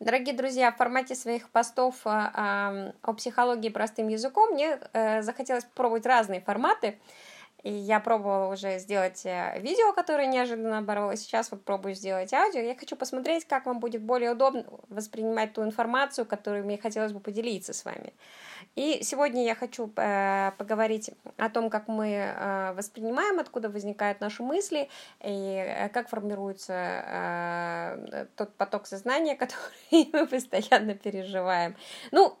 Дорогие друзья, в формате своих постов э, о психологии простым языком мне э, захотелось попробовать разные форматы. И я пробовала уже сделать э, видео, которое неожиданно боролось. Сейчас вот пробую сделать аудио. Я хочу посмотреть, как вам будет более удобно воспринимать ту информацию, которую мне хотелось бы поделиться с вами. И сегодня я хочу э, поговорить о том, как мы э, воспринимаем, откуда возникают наши мысли и как формируется тот поток сознания, который мы постоянно переживаем. Ну,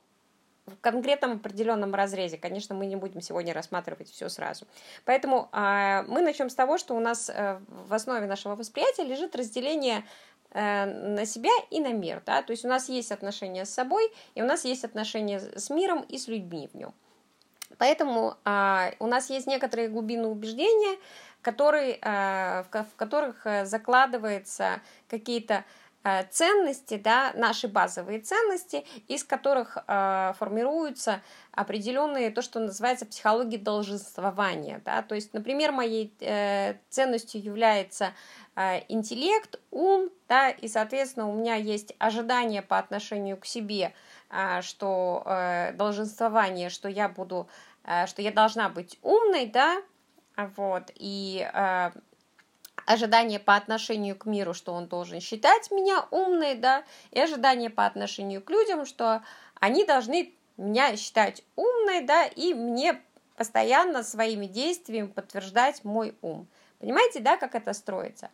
в конкретном определенном разрезе. Конечно, мы не будем сегодня рассматривать все сразу. Поэтому э, мы начнем с того, что у нас э, в основе нашего восприятия лежит разделение э, на себя и на мир. Да? То есть у нас есть отношения с собой, и у нас есть отношения с миром и с людьми в нем. Поэтому э, у нас есть некоторые глубины убеждения, которые, э, в, в которых закладываются какие-то Э, ценности, да, наши базовые ценности, из которых э, формируются определенные, то, что называется психология долженствования. Да? То есть, например, моей э, ценностью является э, интеллект, ум, да, и, соответственно, у меня есть ожидания по отношению к себе, э, что э, долженствование, что я буду, э, что я должна быть умной, да, вот, и э, ожидание по отношению к миру, что он должен считать меня умной, да, и ожидание по отношению к людям, что они должны меня считать умной, да, и мне постоянно своими действиями подтверждать мой ум. Понимаете, да, как это строится?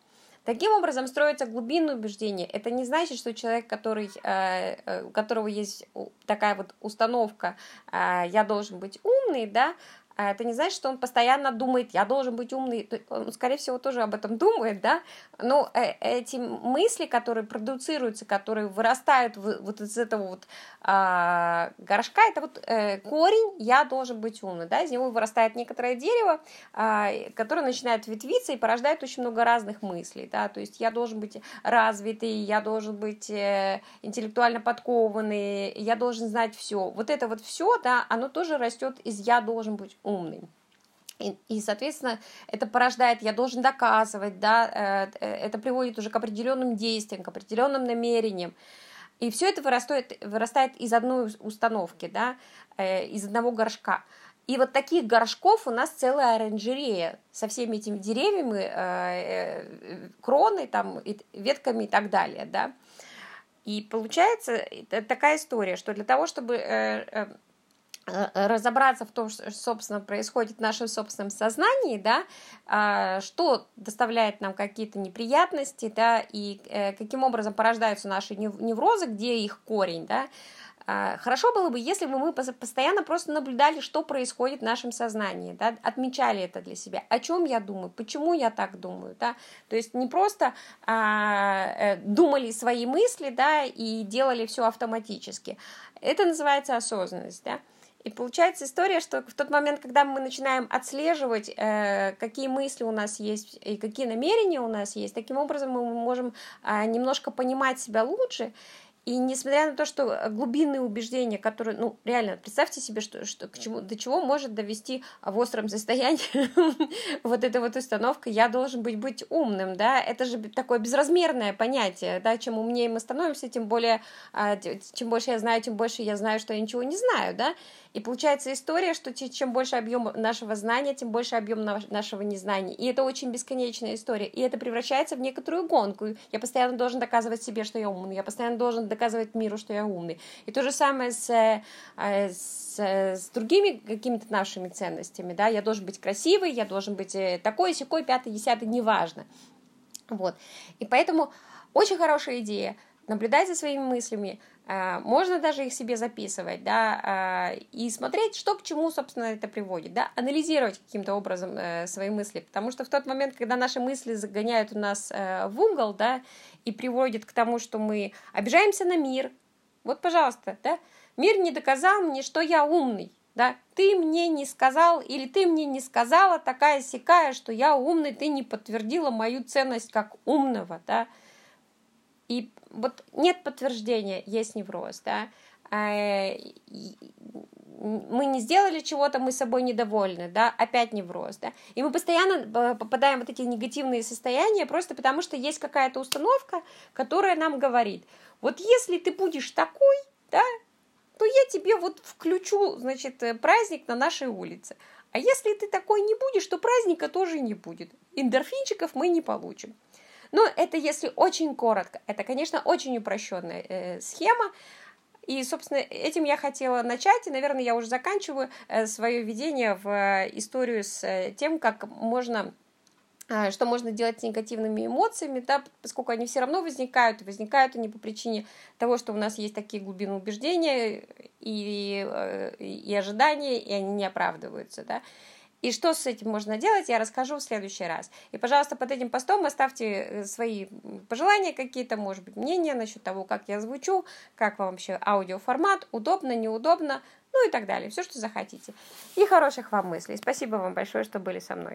Таким образом строится глубинное убеждение. Это не значит, что человек, который, э, э, у которого есть такая вот установка э, «я должен быть умный», да, это не значит, что он постоянно думает, я должен быть умный. Он, скорее всего, тоже об этом думает, да. Но э, эти мысли, которые продуцируются, которые вырастают вот из этого вот а, горшка, это вот э, корень, я должен быть умный, да. Из него вырастает некоторое дерево, а, которое начинает ветвиться и порождает очень много разных мыслей, да. То есть я должен быть развитый, я должен быть э, интеллектуально подкованный, я должен знать все. Вот это вот все, да, оно тоже растет из я должен быть умный. И, и, соответственно, это порождает, я должен доказывать, да, э, это приводит уже к определенным действиям, к определенным намерениям. И все это вырастает, вырастает из одной установки, да, э, из одного горшка. И вот таких горшков у нас целая оранжерея со всеми этими деревьями, э, кроной, там, ветками и так далее, да. И получается такая история, что для того, чтобы Э, разобраться в том, что, собственно, происходит в нашем собственном сознании, да, а, что доставляет нам какие-то неприятности, да, и э, каким образом порождаются наши неврозы, где их корень, да, а, Хорошо было бы, если бы мы постоянно просто наблюдали, что происходит в нашем сознании, да, отмечали это для себя, о чем я думаю, почему я так думаю, да, то есть не просто а, э, думали свои мысли, да, и делали все автоматически. Это называется осознанность, да. И получается история, что в тот момент, когда мы начинаем отслеживать, э, какие мысли у нас есть и какие намерения у нас есть, таким образом мы можем э, немножко понимать себя лучше. И несмотря на то, что глубинные убеждения, которые, ну, реально, представьте себе, что, что к чему, до чего может довести в остром состоянии вот эта вот установка «я должен быть, быть умным», да, это же такое безразмерное понятие, да, чем умнее мы становимся, тем более, а, чем больше я знаю, тем больше я знаю, что я ничего не знаю, да, и получается история, что чем больше объем нашего знания, тем больше объем нашего незнания. И это очень бесконечная история. И это превращается в некоторую гонку. Я постоянно должен доказывать себе, что я умный. Я постоянно должен доказывать миру, что я умный. И то же самое с, э, с, с другими какими-то нашими ценностями. Да? Я должен быть красивый, я должен быть э, такой, секой, пятый, десятый, неважно. Вот. И поэтому очень хорошая идея наблюдать за своими мыслями, а, можно даже их себе записывать, да, а, и смотреть, что к чему, собственно, это приводит, да, анализировать каким-то образом э, свои мысли, потому что в тот момент, когда наши мысли загоняют у нас э, в угол, да, и приводят к тому, что мы обижаемся на мир, вот, пожалуйста, да, мир не доказал мне, что я умный, да, ты мне не сказал или ты мне не сказала такая сякая, что я умный, ты не подтвердила мою ценность как умного, да, и вот нет подтверждения, есть невроз, да, э, мы не сделали чего-то, мы собой недовольны, да, опять невроз, да, и мы постоянно э, попадаем в вот эти негативные состояния просто потому, что есть какая-то установка, которая нам говорит, вот если ты будешь такой, да, то я тебе вот включу, значит, э, праздник на нашей улице. А если ты такой не будешь, то праздника тоже не будет. Эндорфинчиков мы не получим. Но это если очень коротко. Это, конечно, очень упрощенная э, схема. И, собственно, этим я хотела начать, и, наверное, я уже заканчиваю э, свое введение в э, историю с э, тем, как можно что можно делать с негативными эмоциями, да, поскольку они все равно возникают, возникают они по причине того, что у нас есть такие глубины убеждения и, и ожидания, и они не оправдываются, да. И что с этим можно делать, я расскажу в следующий раз. И, пожалуйста, под этим постом оставьте э, свои пожелания какие-то, может быть, мнения насчет того, как я звучу, как вам вообще аудиоформат, удобно, неудобно, ну и так далее. Все, что захотите. И хороших вам мыслей. Спасибо вам большое, что были со мной.